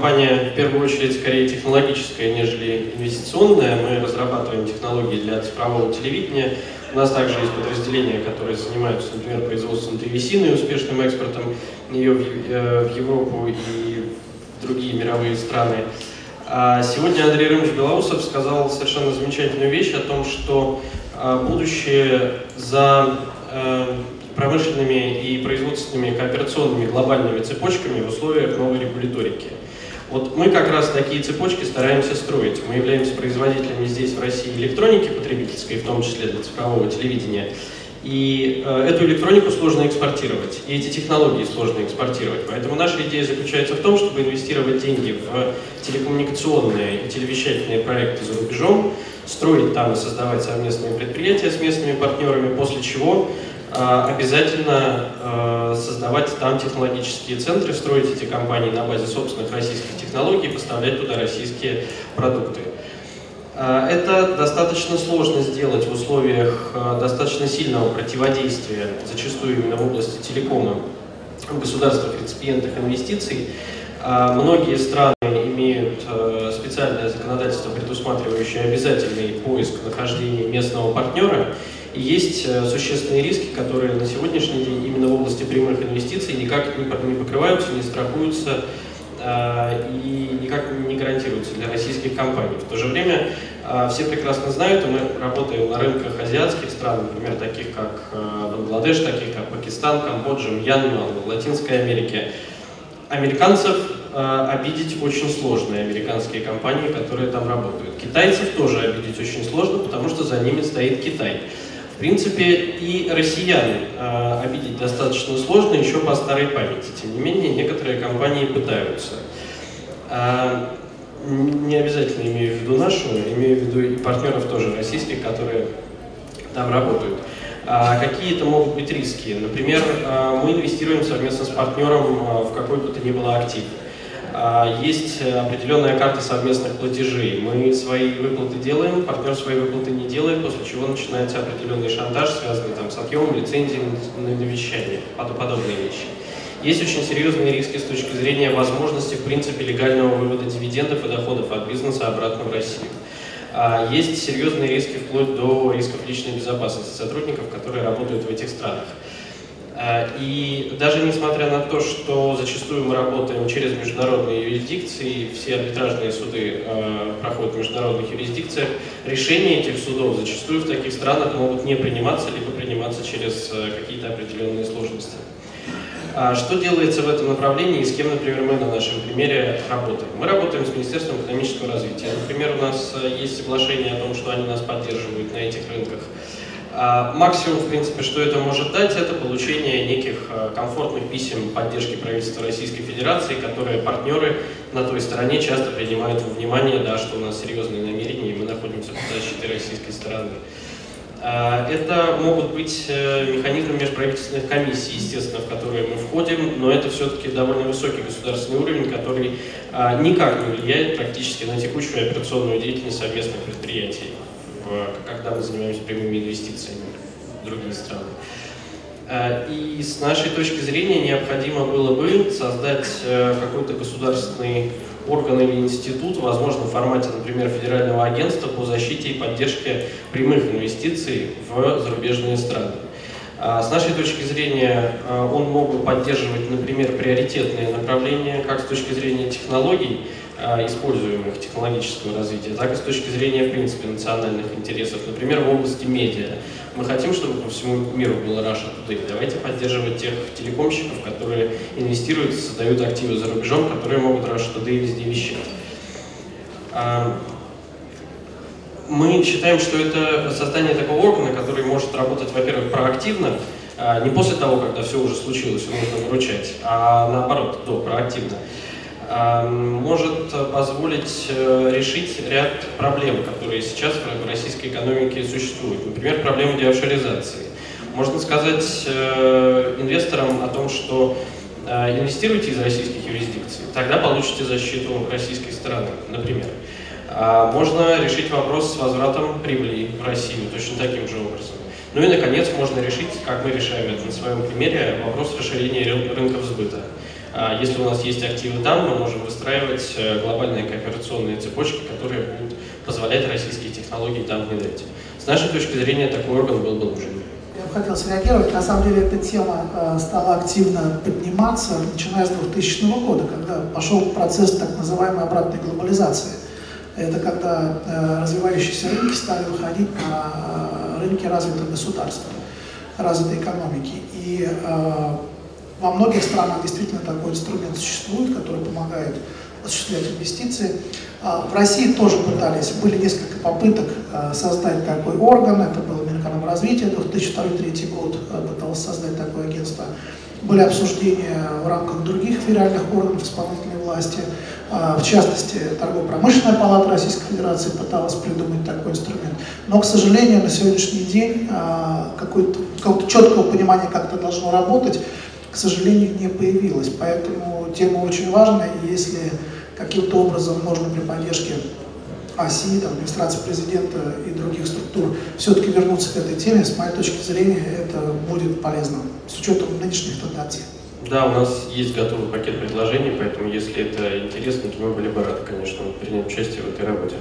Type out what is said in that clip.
компания в первую очередь скорее технологическая, нежели инвестиционная. Мы разрабатываем технологии для цифрового телевидения. У нас также есть подразделения, которые занимаются, например, производством древесины и успешным экспортом ее в э, Европу и в другие мировые страны. А сегодня Андрей Рымович Белоусов сказал совершенно замечательную вещь о том, что а, будущее за э, промышленными и производственными кооперационными глобальными цепочками в условиях новой регуляторики. Вот мы как раз такие цепочки стараемся строить. Мы являемся производителями здесь, в России, электроники потребительской, в том числе для цифрового телевидения. И э, эту электронику сложно экспортировать, и эти технологии сложно экспортировать. Поэтому наша идея заключается в том, чтобы инвестировать деньги в телекоммуникационные и телевещательные проекты за рубежом, строить там и создавать совместные предприятия с местными партнерами, после чего обязательно э, создавать там технологические центры, строить эти компании на базе собственных российских технологий, поставлять туда российские продукты. А, это достаточно сложно сделать в условиях а, достаточно сильного противодействия, зачастую именно в области телекома, в государствах-реципиентах инвестиций. А, многие страны имеют специальное законодательство, предусматривающее обязательный поиск нахождения местного партнера. И есть существенные риски, которые на сегодняшний день именно в области прямых инвестиций никак не покрываются, не страхуются и никак не гарантируются для российских компаний. В то же время а, все прекрасно знают, и мы работаем на рынках азиатских стран, например, таких как а, Бангладеш, таких как Пакистан, Камбоджа, Мьянма, Латинской Америки. Американцев а, обидеть очень сложно, американские компании, которые там работают. Китайцев тоже обидеть очень сложно, потому что за ними стоит Китай. В принципе, и россиян обидеть достаточно сложно еще по старой памяти. Тем не менее, некоторые компании пытаются не обязательно имею в виду нашу, имею в виду и партнеров тоже российских, которые там работают. А какие это могут быть риски? Например, а, мы инвестируем совместно с партнером а, в какой бы то ни было актив. А, есть определенная карта совместных платежей. Мы свои выплаты делаем, партнер свои выплаты не делает, после чего начинается определенный шантаж, связанный там, с отъемом лицензии на вещание, подобные вещи. Есть очень серьезные риски с точки зрения возможности, в принципе, легального вывода дивидендов и доходов от бизнеса обратно в Россию. А, есть серьезные риски вплоть до рисков личной безопасности сотрудников, которые работают в этих странах. А, и даже несмотря на то, что зачастую мы работаем через международные юрисдикции, все арбитражные суды а, проходят в международных юрисдикциях, решения этих судов зачастую в таких странах могут не приниматься, либо приниматься через какие-то определенные сложности. А что делается в этом направлении и с кем, например, мы на нашем примере работаем? Мы работаем с Министерством экономического развития. Например, у нас э, есть соглашение о том, что они нас поддерживают на этих рынках. А максимум, в принципе, что это может дать, это получение неких э, комфортных писем поддержки правительства Российской Федерации, которые партнеры на той стороне часто принимают во внимание, да, что у нас серьезные намерения, и мы находимся под защитой российской стороны. А, это могут быть э, механизмы межправительственных комиссий, естественно, в которые мы входим, но это все-таки довольно высокий государственный уровень, который а, никак не влияет практически на текущую операционную деятельность совместных предприятий, когда мы занимаемся прямыми инвестициями в другие страны. А, и с нашей точки зрения необходимо было бы создать э, какой-то государственный орган или институт, возможно, в формате, например, федерального агентства по защите и поддержке прямых инвестиций в зарубежные страны. А с нашей точки зрения а, он мог бы поддерживать, например, приоритетные направления как с точки зрения технологий, используемых технологического развития, так и с точки зрения, в принципе, национальных интересов. Например, в области медиа. Мы хотим, чтобы по всему миру было Russia Today. Давайте поддерживать тех телекомщиков, которые инвестируют, создают активы за рубежом, которые могут Russia Today везде вещать. А, мы считаем, что это создание такого органа, который может работать, во-первых, проактивно, не после того, когда все уже случилось и нужно выручать, а наоборот, до, проактивно может позволить э, решить ряд проблем, которые сейчас в российской экономике существуют. Например, проблему деофшоризации. Можно сказать э, инвесторам о том, что э, инвестируйте из российских юрисдикций, тогда получите защиту российской стороны, например. А можно решить вопрос с возвратом прибыли в Россию точно таким же образом. Ну и, наконец, можно решить, как мы решаем это на своем примере, вопрос расширения рынков сбыта. А если у нас есть активы там, мы можем выстраивать э, глобальные кооперационные цепочки, которые будут позволять российские технологии там внедрять. С нашей точки зрения такой орган был бы нужен. Я бы хотел среагировать. На самом деле эта тема э, стала активно подниматься, начиная с 2000 года, когда пошел процесс так называемой обратной глобализации. Это когда э, развивающиеся рынки стали выходить на рынки развитых государств, развитой экономики. И во многих странах действительно такой инструмент существует, который помогает осуществлять инвестиции. А, в России тоже пытались, были несколько попыток а, создать такой орган, это было Минэкономразвитие, 2002-2003 год а, пытался создать такое агентство. Были обсуждения в рамках других федеральных органов исполнительной власти, в частности, Торгово-промышленная палата Российской Федерации пыталась придумать такой инструмент. Но, к сожалению, на сегодняшний день какого-то четкого понимания, как это должно работать, к сожалению, не появилось. Поэтому тема очень важная, и если каким-то образом можно при поддержке ОСИ, там, администрации президента и других структур все-таки вернуться к этой теме, с моей точки зрения, это будет полезно, с учетом нынешних тенденций. Да, у нас есть готовый пакет предложений, поэтому если это интересно, то мы были бы рады, конечно, принять участие в этой работе.